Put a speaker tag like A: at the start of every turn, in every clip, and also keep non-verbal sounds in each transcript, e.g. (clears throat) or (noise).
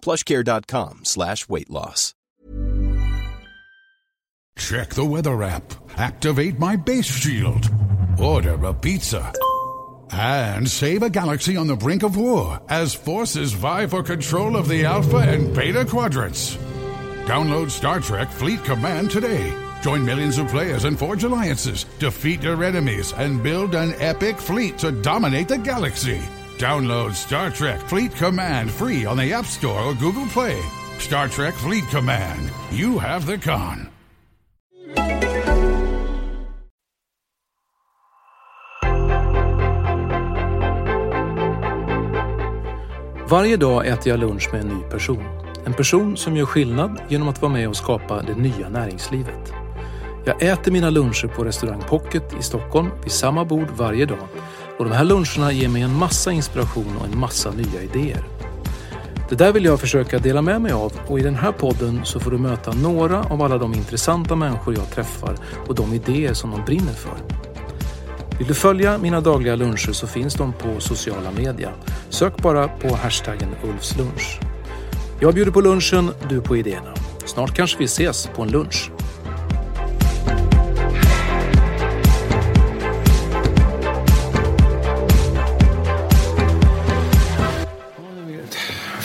A: plushcare.com slash weight loss.
B: Check the weather app. Activate my base shield. Order a pizza. And save a galaxy on the brink of war as forces vie for control of the Alpha and Beta quadrants. Download Star Trek Fleet Command today. Join millions of players and forge alliances, defeat your enemies, and build an epic fleet to dominate the galaxy. Download Star Trek Fleet Command free on the App Store or Google Play. Star Trek Fleet Command. You have the con.
C: Varje dag äter jag lunch med en ny person. En person som gör skillnad genom att vara med och skapa det nya näringslivet. Jag äter mina luncher på restaurang Pocket i Stockholm vid samma bord varje dag. Och de här luncherna ger mig en massa inspiration och en massa nya idéer. Det där vill jag försöka dela med mig av och i den här podden så får du möta några av alla de intressanta människor jag träffar och de idéer som de brinner för. Vill du följa mina dagliga luncher så finns de på sociala media. Sök bara på hashtaggen Ulfslunch. Jag bjuder på lunchen, du på idéerna. Snart kanske vi ses på en lunch.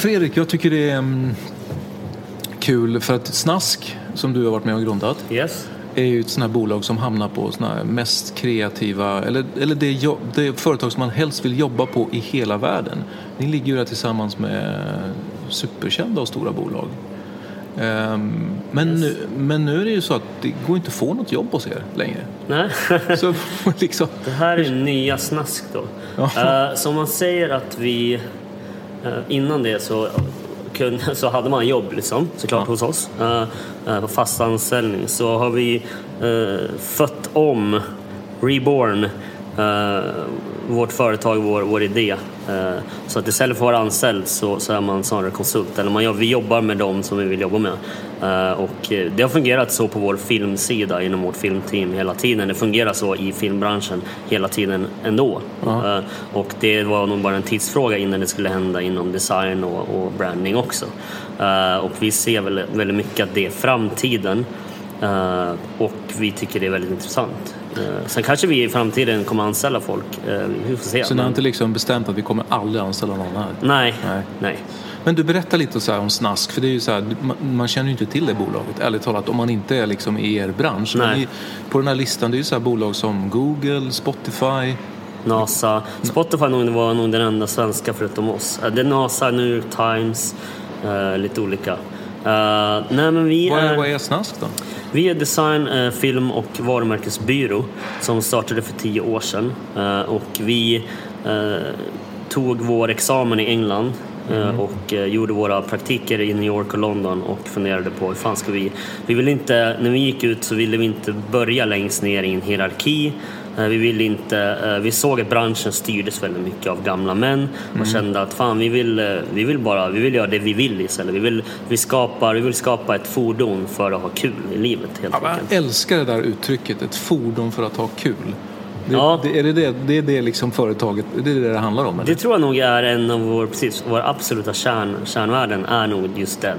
C: Fredrik, jag tycker det är mm, kul för att Snask, som du har varit med och grundat,
D: Yes.
C: är ju ett sånt här bolag som hamnar på såna här mest kreativa, eller, eller det, det företag som man helst vill jobba på i hela världen. Ni ligger ju där tillsammans med superkända och stora bolag. Ehm, men, nu, men nu är det ju så att det går inte att få något jobb hos er längre.
D: Nej. (laughs)
C: Så (laughs) liksom,
D: Det här är nya snask då.
C: Ja.
D: Eh, så om man säger att vi innan det så, kunde, (laughs) så hade man jobb liksom, såklart
C: Ja.
D: hos oss eh, eh, på fast anställning. Så har vi eh, fött om, reborn, eh, vårt företag, vår, vår idé. Eh, så att istället för att vara anställd så, så är man snarare konsult. Eller man, vi jobbar med dem som vi vill jobba med. Eh, och eh, det har fungerat så på vår filmsida inom vårt filmteam hela tiden. Det fungerar så i filmbranschen hela tiden ändå. Eh, och det var nog bara en tidsfråga innan det skulle hända inom design och, branding också. Och vi ser väl väldigt mycket att det är framtiden. Och vi tycker det är väldigt intressant. Sen kanske vi i framtiden kommer anställa folk. Vi får se.
C: så ni har inte liksom bestämt att vi kommer aldrig anställa någon här?
D: Nej,
C: Nej.
D: nej.
C: Men du berättar lite så om Snask, för det är ju så här, man, man känner ju inte till det bolaget, ärligt talat, om man inte är liksom i er bransch. Ni, på den här listan, det är ju så här bolag som Google, Spotify.
D: NASA. Spotify var nog den enda svenska förutom oss. Eh, Det är NASA, New York Times, eh, lite olika. Eh, nej men vi
C: Vad är,
D: är,
C: vad är Snask då?
D: vi är design, film och varumärkesbyrå som startade för tio år sedan. Och vi tog vår examen i England eh, och eh, gjorde våra praktiker i New York och London och funderade på hur fan ska vi... Vi ville inte, när vi gick ut så ville vi inte börja längst ner i en hierarki. Eh, Vi ville inte, vi såg att branschen styrdes väldigt mycket av gamla män och kände att fan vi vill, vi vill bara, vi vill göra det vi vill istället. Vi vill, vi skapar, vi vill skapa ett fordon för att ha kul i livet helt
C: Ja, jag älskar det där uttrycket, ett fordon för att ha kul. Det,
D: Ja.
C: det, är det det, det är det liksom företaget, det är det det handlar om? Eller?
D: Det tror jag nog är en av vår, precis, våra absoluta kärn, kärnvärden är nog just den.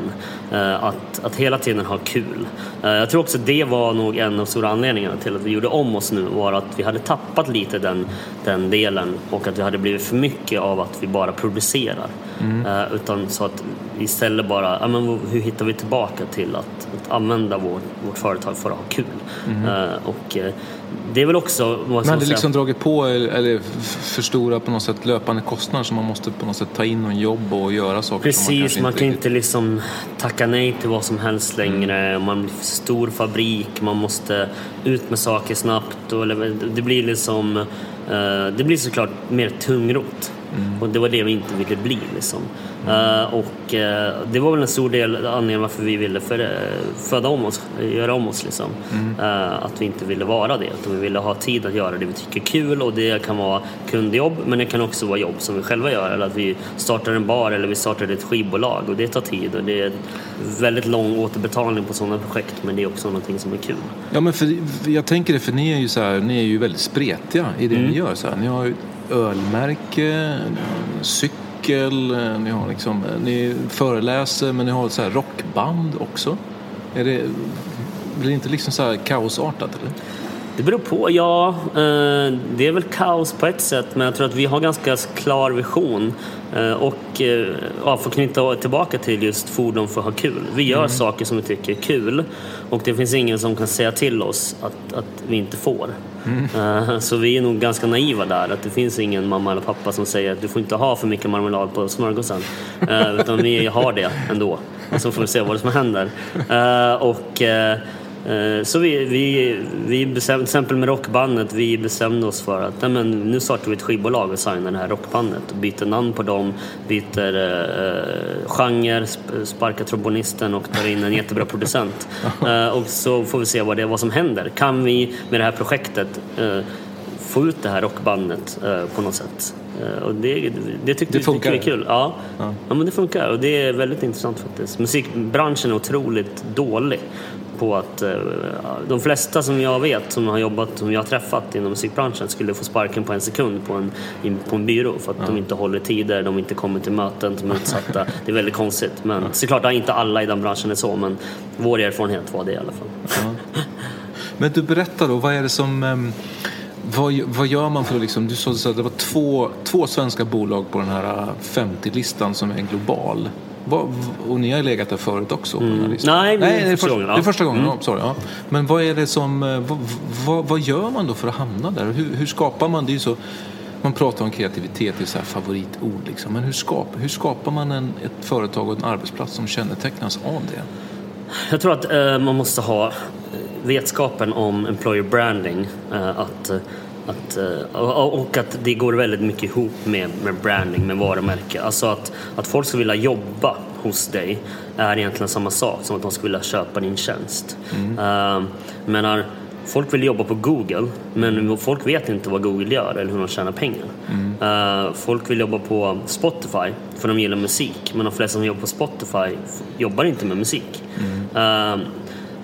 D: Eh, att, att hela tiden ha kul. Eh, jag tror också det var nog en av stora anledningarna till att vi gjorde om oss nu var att vi hade tappat lite den, den delen och att det hade blivit för mycket av att vi bara producerar. Mm. utan så att istället bara, ja, men hur hittar vi tillbaka till att, att använda vår, vårt företag för att ha kul? Mm. och det är väl också...
C: Man hade liksom dragit på eller förstora på något sätt löpande kostnader så man måste på något sätt ta in någon jobb och göra saker
D: Precis,
C: man,
D: man kan inte liksom tacka nej till vad som helst längre. Mm. Man blir stor fabrik, man måste ut med saker snabbt. Och, det blir liksom... Eh, det blir såklart mer tungrot. Mm. Och det var det vi inte ville bli. Liksom. Uh, och uh, det var väl en stor del anledningen varför vi ville för, uh, föda om oss, göra om oss. Liksom. Mm. att vi inte ville vara det, utan vi ville ha tid att göra det vi tycker är kul och det kan vara kundjobb men det kan också vara jobb som vi själva gör eller att vi startar en bar eller vi startar ett skivbolag och det tar tid och det är väldigt lång återbetalning på sådana projekt men det är också någonting som är kul.
C: Ja men för, jag tänker det för ni är ju, så här, ni är ju väldigt spretiga i det mm. ni gör. Så här. Ni har ölmärke, cykel, ni, har liksom, ni föreläser men ni har ett så här rockband också. Är det, blir det inte liksom så här kaosartat? Eller?
D: Det beror på. Ja, eh, det är väl kaos på ett sätt men jag tror att vi har ganska klar vision. Eh, och eh, ja, för att knyta tillbaka till just fordon för att ha kul. Vi gör mm. saker som vi tycker är kul och det finns ingen som kan säga till oss att, att vi inte får. Mm. Så vi är nog ganska naiva där. Att det finns ingen mamma eller pappa som säger att du får inte ha för mycket marmelad på smörgåsen. Utan vi har det ändå. Så får vi se vad som händer. Och så vi, vi, vi bestämde, till exempel med rockbandet, vi bestämde oss för att nej men, nu startar vi ett skivbolag och signar det här rockbandet. Och byter namn på dem, byter eh, genre, sparkar trombonisten och tar in en jättebra producent. (laughs) Eh, och så får vi se vad, det, vad som händer. Kan vi med det här projektet eh, få ut det här rockbandet eh, på något sätt? Eh, och det, det tyckte det vi tyckte är kul. Ja. ja. Ja. men det funkar och det är väldigt intressant faktiskt. Musikbranschen är otroligt dålig på att eh, de flesta som jag vet som har jobbat, som jag har träffat inom musikbranschen skulle få sparken på en sekund på en, på en byrå för att ja. de inte håller tider, de inte kommer till möten, de är (laughs) utsatta. Det är väldigt konstigt. Men ja. såklart inte alla i den branschen är så men vår erfarenhet var det i alla fall. Ja.
C: Men du berättar då, vad är det som ehm, vad, vad gör man för att liksom, du sa att det var två, två svenska bolag på den här 50-listan som är global. Och ni har legat där förut också?
D: Mm. Nej, Nej det, är
C: första,
D: gången.
C: Det är första gången. Mm. sorry, ja. Men vad är det som, eh, vad, vad, vad, gör man då för att hamna där? Hur, hur skapar man, det är så, man pratar om kreativitet, det är så favoritord liksom. Men hur, skap, hur skapar man en, ett företag och en arbetsplats som kännetecknas av det?
D: Jag tror att eh, man måste ha vetskapen om employer branding. Eh, att att, eh, och att det går väldigt mycket ihop med, med branding, med varumärke. Alltså att, att folk ska vilja jobba hos dig är egentligen samma sak som att de ska vilja köpa din tjänst. Mm. Uh, menar, folk vill jobba på Google men folk vet inte vad Google gör eller hur de tjänar pengar. Mm. Uh, folk vill jobba på Spotify för de gillar musik men de flesta som jobbar på Spotify jobbar inte med musik. Mm. Uh,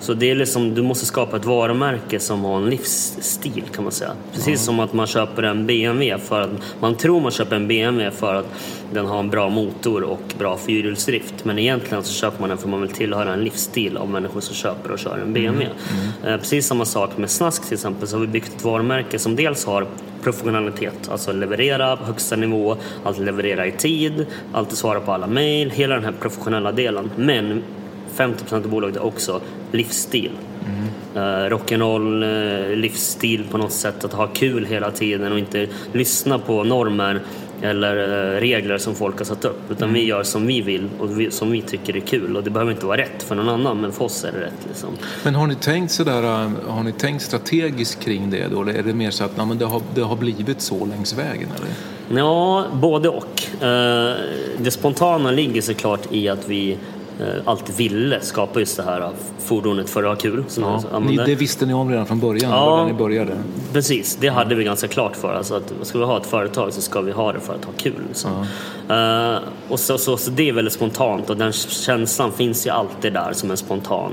D: så det är liksom, du måste skapa ett varumärke som har en livsstil kan man säga. Precis mm. som att man köper en BMW för att man tror man köper en BMW för att den har en bra motor och bra fyrhjulsdrift. Men egentligen så köper man den för att man vill tillhöra en livsstil av människor som köper och kör en BMW. Mm. Mm. Eh, precis samma sak med Snask till exempel så har vi byggt ett varumärke som dels har professionalitet, alltså leverera på högsta nivå, alltid leverera i tid, alltid svara på alla mejl, hela den här professionella delen. Men 50 av bolaget är också livsstil. Mm. Uh, rock'n'roll, uh, livsstil på något sätt, att ha kul hela tiden och inte lyssna på normer eller uh, regler som folk har satt upp. Utan mm. vi gör som vi vill och vi, som vi tycker är kul. Och det behöver inte vara rätt för någon annan, men för oss är det rätt. Liksom.
C: Men har ni tänkt sådär, har ni tänkt strategiskt kring det då? Eller är det mer så att nej, det, har, det har blivit så längs vägen? Eller?
D: Ja, både och. Det spontana ligger såklart i att vi Eh, alltid ville skapa just det här fordonet för att ha kul.
C: Ja, ni, det visste ni om redan från början, ja, när ni började?
D: Precis, det hade vi ganska klart för alltså att ska vi ha ett företag så ska vi ha det för att ha kul. Liksom. Ja. Uh, och så, så, så, det är väldigt spontant och den känslan finns ju alltid där som en spontan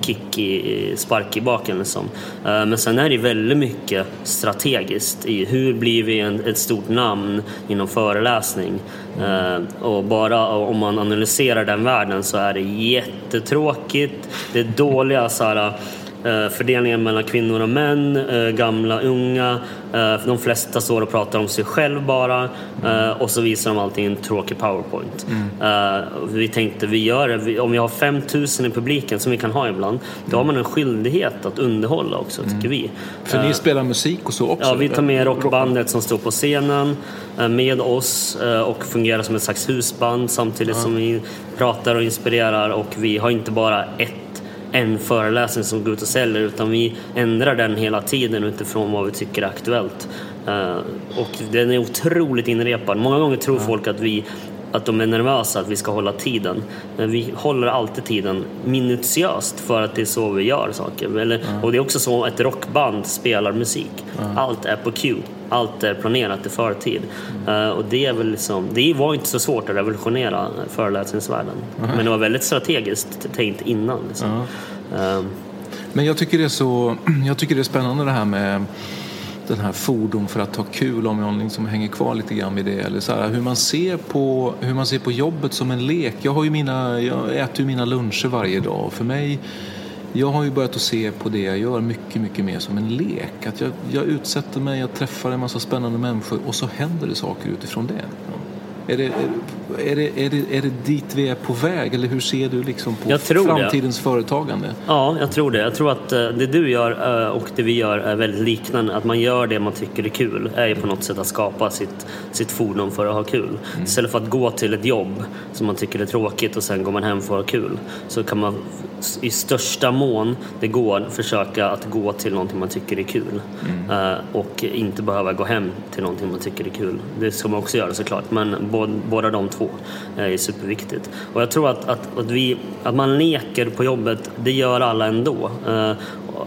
D: kick i, spark i baken. Liksom. Uh, men sen är det väldigt mycket strategiskt i hur blir vi en, ett stort namn inom föreläsning. Uh, och bara om man analyserar den världen så är det jättetråkigt. Det är dåliga så här, fördelningen mellan kvinnor och män, eh, gamla, unga. Eh, de flesta står och pratar om sig själv bara eh, och så visar de allting i en tråkig powerpoint. Eh, vi tänkte vi gör det, om vi har 5000 i publiken som vi kan ha ibland, då har man en skyldighet att underhålla också tycker vi.
C: För ni spelar musik och så också?
D: Ja, vi tar med rockbandet som står på scenen eh, med oss eh, och fungerar som ett slags husband samtidigt som vi pratar och inspirerar och vi har inte bara ett en föreläsning som går ut och säljer utan vi ändrar den hela tiden utifrån vad vi tycker är aktuellt. Eh, Och den är otroligt inrepad. Många gånger tror folk att vi att de är nervösa att vi ska hålla tiden. Men vi håller alltid tiden minutiöst för att det är så vi gör saker. Eller, Och det är också så ett rockband spelar musik. Allt är på cue. Allt är planerat i förtid. Eh, och det, är väl liksom, det var inte så svårt att revolutionera föreläsningsvärlden. Men det var väldigt strategiskt tänkt innan. Liksom. Eh,
C: Men jag tycker, det är så, (clears throat) jag tycker det är spännande det här med den här fordon för att ha kul om jag liksom hänger kvar lite grann vid det. Eller så här, hur, man ser på, hur man ser på jobbet som en lek. Jag, har ju mina, jag äter ju mina luncher varje dag och för mig jag har ju börjat att se på det jag gör mycket, mycket mer som en lek. Att jag, jag utsätter mig, jag träffar en massa spännande människor och så händer det saker utifrån det. Är det, är, det, är, det, är det dit vi är på väg eller hur ser du liksom på
D: tror det.
C: framtidens företagande?
D: Ja, jag tror det. Jag tror att eh, det du gör eh, och det vi gör är väldigt liknande. Att man gör det man tycker är kul är ju på något sätt att skapa sitt, sitt fordon för att ha kul. Istället för att gå till ett jobb som man tycker är tråkigt och sen går man hem för att ha kul. Så kan man i största mån det går försöka att gå till någonting man tycker är kul. Eh, Och inte behöva gå hem till någonting man tycker är kul. Det ska man också göra såklart. Men båda de två är superviktigt. Och jag tror att, att, att, vi, att man leker på jobbet, det gör alla ändå. Eh,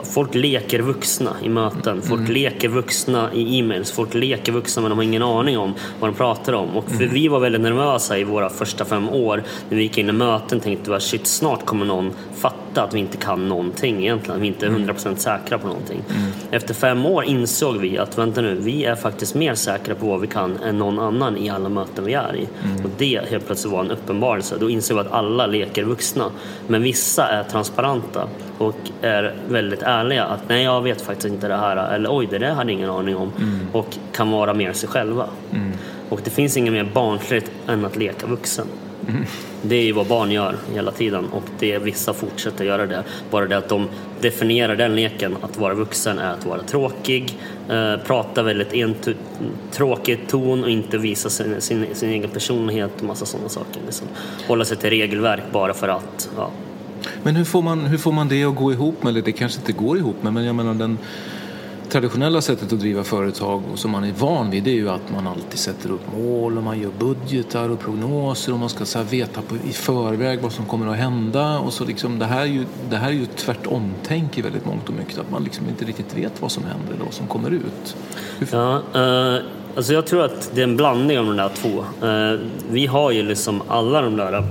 D: Folk leker vuxna i möten, folk leker vuxna i e-mails, folk leker vuxna men de har ingen aning om vad de pratar om. Och för vi var väldigt nervösa i våra första fem år när vi gick in i möten tänkte vi att shit snart kommer någon fatta att vi inte kan någonting egentligen, vi inte är 100% säkra på någonting. Efter fem år insåg vi att vänta nu, vi är faktiskt mer säkra på vad vi kan än någon annan i alla möten vi är i. Och det helt plötsligt var en uppenbarelse. Då insåg vi att alla leker vuxna. Men vissa är transparenta och är väldigt ärliga att nej jag vet faktiskt inte det här eller oj det där hade jag ingen aning om och kan vara mer sig själva. Och det finns inget mer barnsligt än att leka vuxen. Det är ju vad barn gör hela tiden och det är, vissa fortsätter göra det. Bara det att de definierar den leken, att vara vuxen är att vara tråkig, eh, prata väldigt entu- tråkig ton och inte visa sin, sin, sin egen personlighet och massa sådana saker. Liksom. Hålla sig till regelverk bara för att. Ja.
C: Men hur får, man, hur får man det att gå ihop med, eller det kanske inte går ihop med, men jag menar den traditionella sättet att driva företag och som man är van vid det är ju att man alltid sätter upp mål och man gör budgetar och prognoser och man ska så här veta på, i förväg vad som kommer att hända och så liksom det här är ju, det här är ju tvärtom-tänk i väldigt mångt och mycket att man liksom inte riktigt vet vad som händer eller vad som kommer ut. Hur,
D: Ja, eh, alltså jag tror att det är en blandning av de där två. Eh, vi har ju liksom alla de där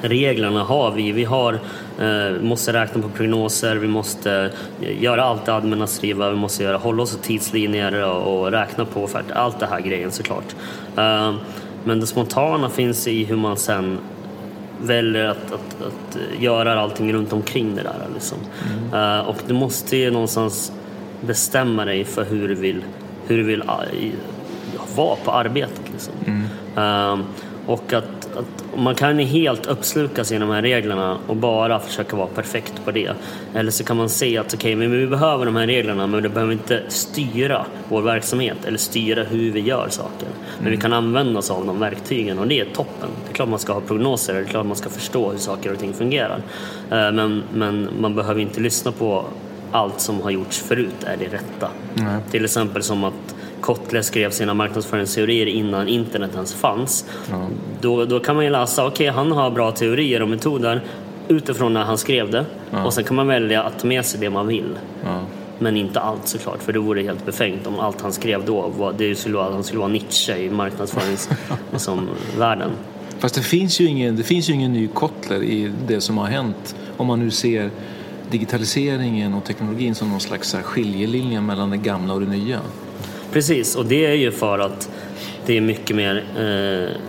D: reglerna har vi. Vi har, eh, måste räkna på prognoser, vi måste göra allt det administrativa, vi måste göra, hålla oss till tidslinjer och, räkna på offerter. Allt det här grejen såklart. Eh, men det spontana finns i hur man sen väljer att, att, att göra allting runt omkring det där. Liksom. Eh, och du måste ju någonstans bestämma dig för hur du vill, hur du vill i- vara på arbetet. Liksom. Eh, och att, att man kan helt uppslukas i de här reglerna och bara försöka vara perfekt på det. Eller så kan man se att okej, men vi behöver de här reglerna men det behöver inte styra vår verksamhet eller styra hur vi gör saker. Men vi kan använda oss av de verktygen och det är toppen. Det är klart man ska ha prognoser, det är klart man ska förstå hur saker och ting fungerar. Eh, Men, men man behöver inte lyssna på allt som har gjorts förut är det rätta. Till exempel som att Kotler skrev sina marknadsföringsteorier innan internet ens fanns. Då, då kan man ju läsa, okej han har bra teorier och metoder utifrån när han skrev det. Och sen kan man välja att ta med sig det man vill. Men inte allt såklart, för det vore helt befängt om allt han skrev då var, det skulle vara, han skulle vara Nietzsche i marknadsföringsvärlden. (laughs)
C: Fast det finns, ju ingen, det finns ju ingen ny Kotler i det som har hänt om man nu ser digitaliseringen och teknologin som någon slags skiljelinje mellan det gamla och det nya.
D: Precis, och det är ju för att det är mycket mer eh,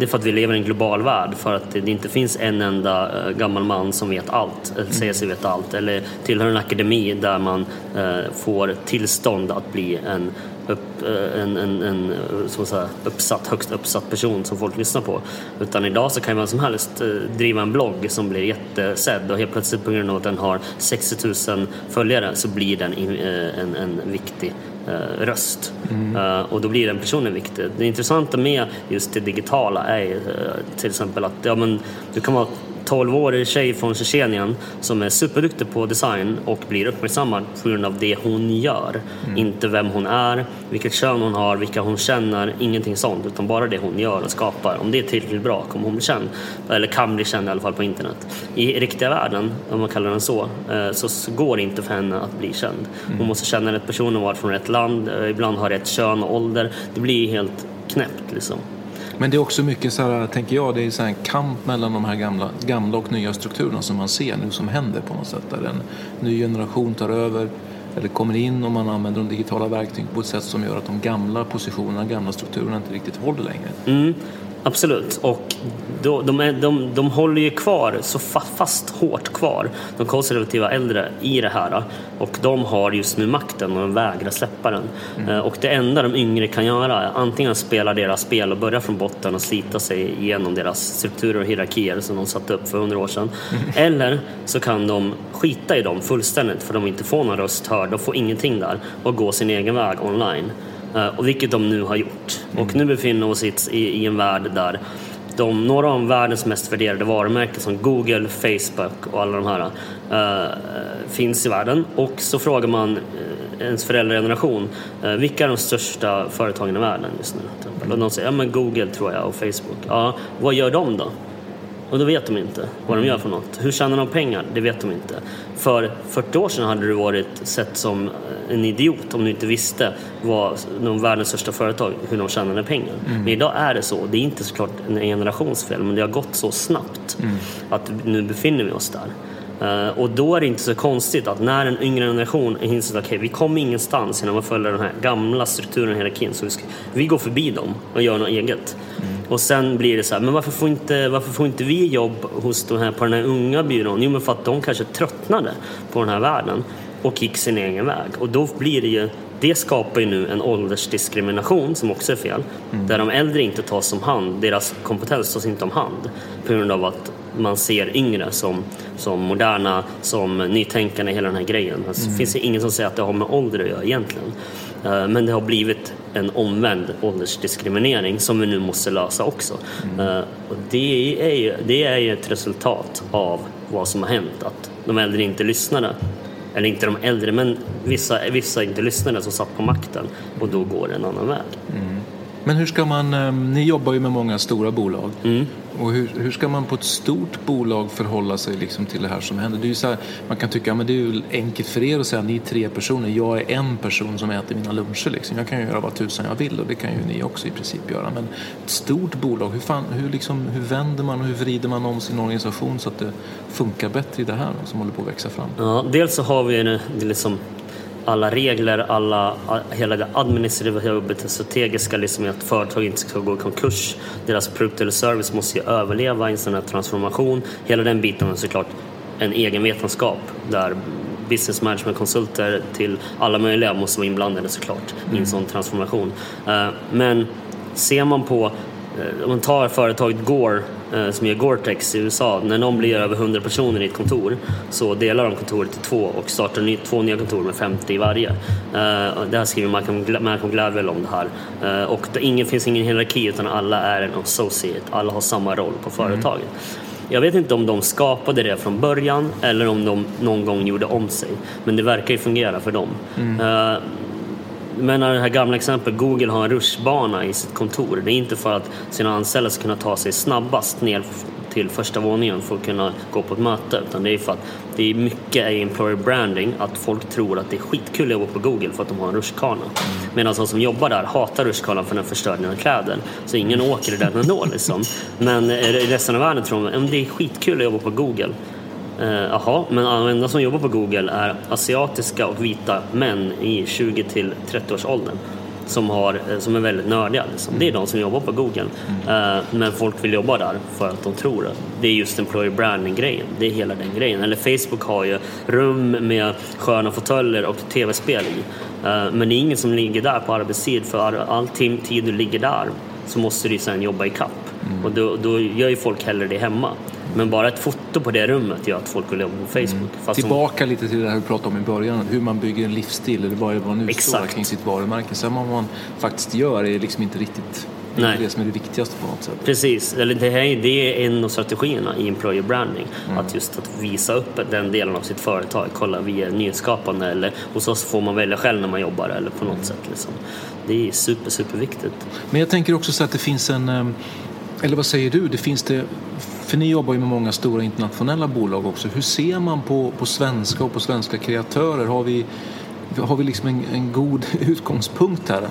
D: det är för att vi lever i en global värld, för att det inte finns en enda uh, gammal man som vet allt, eller säger sig veta allt, eller tillhör en akademi där man uh, får tillstånd att bli en upp, en, en, en så säga, uppsatt, högst uppsatt person som folk lyssnar på. Utan idag så kan vem som helst driva en blogg som blir jättesedd och helt plötsligt på grund av att den har 60 000 följare så blir den en, en viktig eh, röst. Mm. Eh, och då blir den personen viktig. Det intressanta med just det digitala är eh, till exempel att ja, men, du kan vara 12-årig tjej från Tjetjenien som är superduktig på design och blir uppmärksammad på grund av det hon gör. Mm. Inte vem hon är, vilket kön hon har, vilka hon känner, ingenting sånt. Utan bara det hon gör och skapar. Om det är tillräckligt bra kommer hon bli känd. Eller kan bli känd i alla fall på internet. I riktiga världen, om man kallar den så, eh, så går det inte för henne att bli känd. Hon mm. måste känna rätt personer, vara från rätt land, eh, ibland ha rätt kön och ålder. Det blir helt knäppt liksom.
C: Men det är också mycket så här, tänker jag, det är så en kamp mellan de här gamla, gamla och nya strukturerna som man ser nu som händer på något sätt. Där en ny generation tar över eller kommer in och man använder de digitala verktygen på ett sätt som gör att de gamla positionerna, gamla strukturerna inte riktigt håller längre.
D: Mm. Absolut, och de, de, är, de, de håller ju kvar så fast hårt kvar, de konservativa äldre, i det här. Och de har just nu makten och de vägrar släppa den. Mm. Eh, och det enda de yngre kan göra är antingen spela deras spel och börja från botten och slita sig igenom deras strukturer och hierarkier som de satte upp för hundra år sedan. Mm. Eller så kan de skita i dem fullständigt för de inte får någon röst hörd, de får ingenting där och gå sin egen väg online. Eh, och vilket de nu har gjort. Mm. Och nu befinner vi oss i, i en värld där de, några av världens mest värderade varumärken som Google, Facebook och alla de här uh, finns i världen. Och så frågar man uh, ens föräldrageneration, uh, vilka är de största företagen i världen just nu? Och de säger, ja men Google tror jag och Facebook. Ja, vad gör de då? Och då vet de inte vad de gör för något. Hur tjänar de pengar? Det vet de inte. För 40 år sedan hade du varit sett som en idiot om du inte visste vad de världens största företag, hur de tjänade pengar. Mm. Men idag är det så. Det är inte såklart en generationsfel, men det har gått så snabbt mm. att nu befinner vi oss där. Uh, och då är det inte så konstigt att när en yngre generation inser att okay, vi kommer ingenstans genom att följa den här gamla strukturen och hierarkin så vi, ska, vi går förbi dem och gör något eget. Och sen blir det så här, men varför får inte, varför får inte vi jobb hos de här, på den här unga byrån? Jo, men för att de kanske tröttnade på den här världen och gick sin egen väg. Och då blir det ju, det skapar ju nu en åldersdiskrimination som också är fel. Mm. Där de äldre inte tas om hand, deras kompetens tas inte om hand på grund av att man ser yngre som, som moderna, som nytänkande, hela den här grejen. Alltså, mm. Det finns ingen som säger att det har med ålder att göra egentligen. Eh, men det har blivit en omvänd åldersdiskriminering som vi nu måste lösa också. Mm. Eh, och det, är ju, det är ju ett resultat av vad som har hänt, att de äldre inte lyssnade. Eller inte de äldre, men vissa, vissa inte lyssnade som satt på makten och då går det en annan väg. Mm.
C: Men hur ska man, eh, ni jobbar ju med många stora bolag. Mm. Och hur, hur, ska man på ett stort bolag förhålla sig liksom till det här som händer? Det är ju så här, man kan tycka att det är ju enkelt för er att säga att ni är tre personer, jag är en person som äter mina luncher. Liksom. Jag kan ju göra vad tusan jag vill och det kan ju ni också i princip göra. Men ett stort bolag, hur, fan, hur, liksom, hur vänder man och hur vrider man om sin organisation så att det funkar bättre i det här som håller på att växa fram?
D: Ja, dels så har vi det liksom alla regler, alla, hela det administrativa jobbet, det strategiska, liksom att företag inte ska gå i konkurs. Deras produkt eller service måste ju överleva i en sån här transformation. Hela den biten är såklart en egen vetenskap där business management-konsulter till alla möjliga måste vara inblandade såklart mm. i en mm. sån transformation. Eh, men ser man på Eh, om man tar företaget Gore som gör Gore-Tex i USA, när de blir över 100 personer i ett kontor så delar de kontoret i två och startar ny, två nya kontor med 50 i varje. Eh, det här skriver Malcolm, Malcolm Gladwell om det här. Och det ingen, finns ingen hierarki utan alla är en associate, alla har samma roll på företaget. Mm. Jag vet inte om de skapade det från början eller om de någon gång gjorde om sig. Men det verkar ju fungera för dem. Mm menar det här gamla exemplet, Google har en rushbana i sitt kontor. Det är inte för att sina anställda ska kunna ta sig snabbast ner till första våningen för att kunna gå på ett möte. Utan det är för att det är mycket är employer branding, att folk tror att det är skitkul att jobba på Google för att de har en rutschkana. Medan de som jobbar där hatar rutschkanan för den förstör dina kläder. Så ingen åker i den ändå liksom. Men i resten av världen tror de att det är skitkul att jobba på Google. Eh, jaha, men de enda som jobbar på Google är asiatiska och vita män i 20 till 30 års åldern. som, har, eh, som är väldigt nördiga. Liksom. Det är de som jobbar på Google. Uh, men folk vill jobba där för att de tror att det är just employer branding-grejen. Det är hela den grejen. Eller Facebook har ju rum med sköna fåtöljer och tv-spel i. Men det är ingen som ligger där på arbetstid för all tid du ligger där så måste du sen jobba i kapp. Mm. Och då, då gör ju folk hellre det hemma. Men bara ett foto på det rummet gör att folk vill jobba på Facebook.
C: Mm. Tillbaka de... lite till det här vi pratade om i början, hur man bygger en livsstil eller vad man utstrålar kring sitt varumärke. Sen vad man faktiskt gör är liksom inte riktigt det är det som är det viktigaste på något sätt.
D: Precis, eller det, här, det är en av strategierna i employer branding. Mm. Att just att visa upp den delen av sitt företag. Kolla, vi är nyskapande eller hos oss får man välja själv när man jobbar eller på något mm. sätt. Liksom. Det är super, superviktigt.
C: Men jag tänker också så att det finns en, ehm, eller vad säger du, det finns det för ni jobbar ju med många stora internationella bolag också. Hur ser man på, på svenska och på svenska kreatörer? Har vi, har vi liksom en, en god (laughs) utgångspunkt här?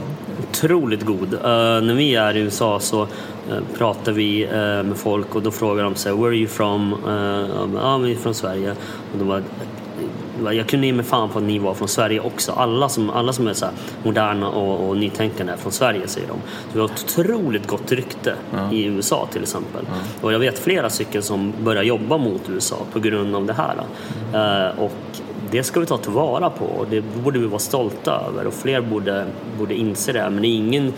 D: Otroligt god. Uh, när vi är i USA så uh, pratar vi uh, med folk och då frågar de sig “Where are you from?” Ja, vi är från Sverige. Och de bara, jag kunde ge mig fan på att ni var från Sverige också. Alla som, alla som är så moderna och, och nytänkande är från Sverige säger de. Så vi har ett otroligt gott rykte ja. i USA till exempel. Ja. Och jag vet flera stycken som börjar jobba mot USA på grund av det här. Mm. Och det ska vi ta tillvara på och det borde vi vara stolta över och fler borde, borde inse det. Men det är ingen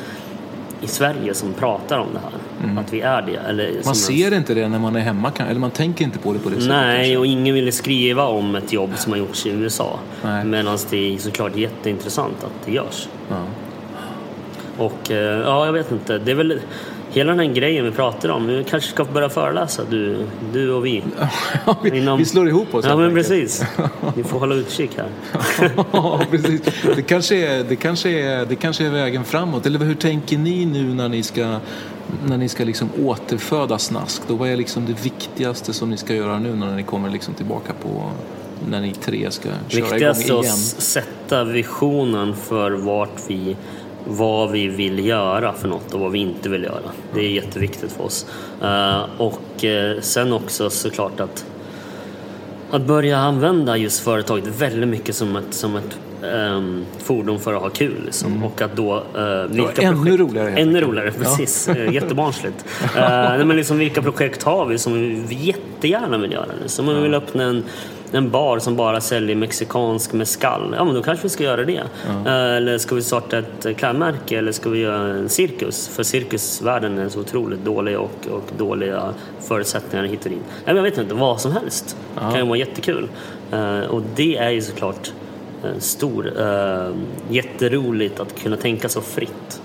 D: i Sverige som pratar om det här. Mm. Att vi är det. Eller,
C: man ser inte det när man är hemma, eller man tänker inte på det på det
D: sättet. Nej, och ingen vill skriva om ett jobb som har gjorts i USA. Medan det är såklart jätteintressant att det görs. Ja. Och eh, ja, jag vet inte. Det är väl hela den här grejen vi pratar om. Vi kanske ska börja föreläsa, du, du och vi. (laughs)
C: Vi, Inom... vi, slår ihop oss.
D: Ja, men precis. (laughs) Vi får hålla utkik här.
C: ja, precis. Det kanske, är, det, kanske är, det kanske är vägen framåt. Eller hur tänker ni nu när ni ska, när ni ska liksom återföda Snask? Då, vad är liksom det viktigaste som ni ska göra nu när ni kommer liksom tillbaka på när ni tre ska köra
D: Viktigast
C: igång igen?
D: Viktigast att sätta visionen för vart vi vad vi vill göra för något och vad vi inte vill göra. Det är jätteviktigt för oss. Uh, och uh, sen också såklart att, att börja använda just företaget väldigt mycket som ett, som ett um, fordon för att ha kul. Liksom. Mm. Och att då... Uh,
C: vilka ännu projekt, roligare.
D: Ännu roligare, precis. Ja. (laughs) Jättebarnsligt. uh, men liksom, vilka projekt har vi som vi jättegärna vill göra? Liksom. Om vi vill öppna en en bar som bara säljer mexikansk mescal, ja men då kanske vi ska göra det. Mm. Eller ska vi starta ett klädmärke eller ska vi göra en cirkus? För cirkusvärlden är så otroligt dålig och, och dåliga förutsättningar hit och dit. Ja, jag vet inte, vad som helst mm. kan ju vara jättekul. Uh, och det är ju såklart stor, jätteroligt att kunna tänka så fritt.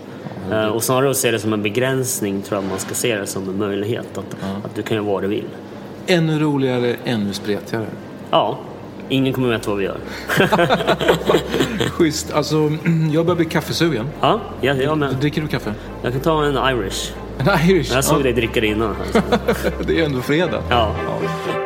D: Mm. och snarare att se det som en begränsning tror jag man ska se det som en möjlighet. Att, att du kan göra vad du vill.
C: Ännu roligare, ännu spretigare.
D: Ja, ingen kommer veta vad vi gör. (laughs)
C: Schysst. Alltså, (clears throat) jag börjar bli kaffesugen.
D: Ja, ja jag med.
C: Dricker du kaffe?
D: Jag kan ta en Irish.
C: En Irish?
D: Jag såg ja. dig dricka det innan. (laughs)
C: det är ändå fredag.
D: ja. ja.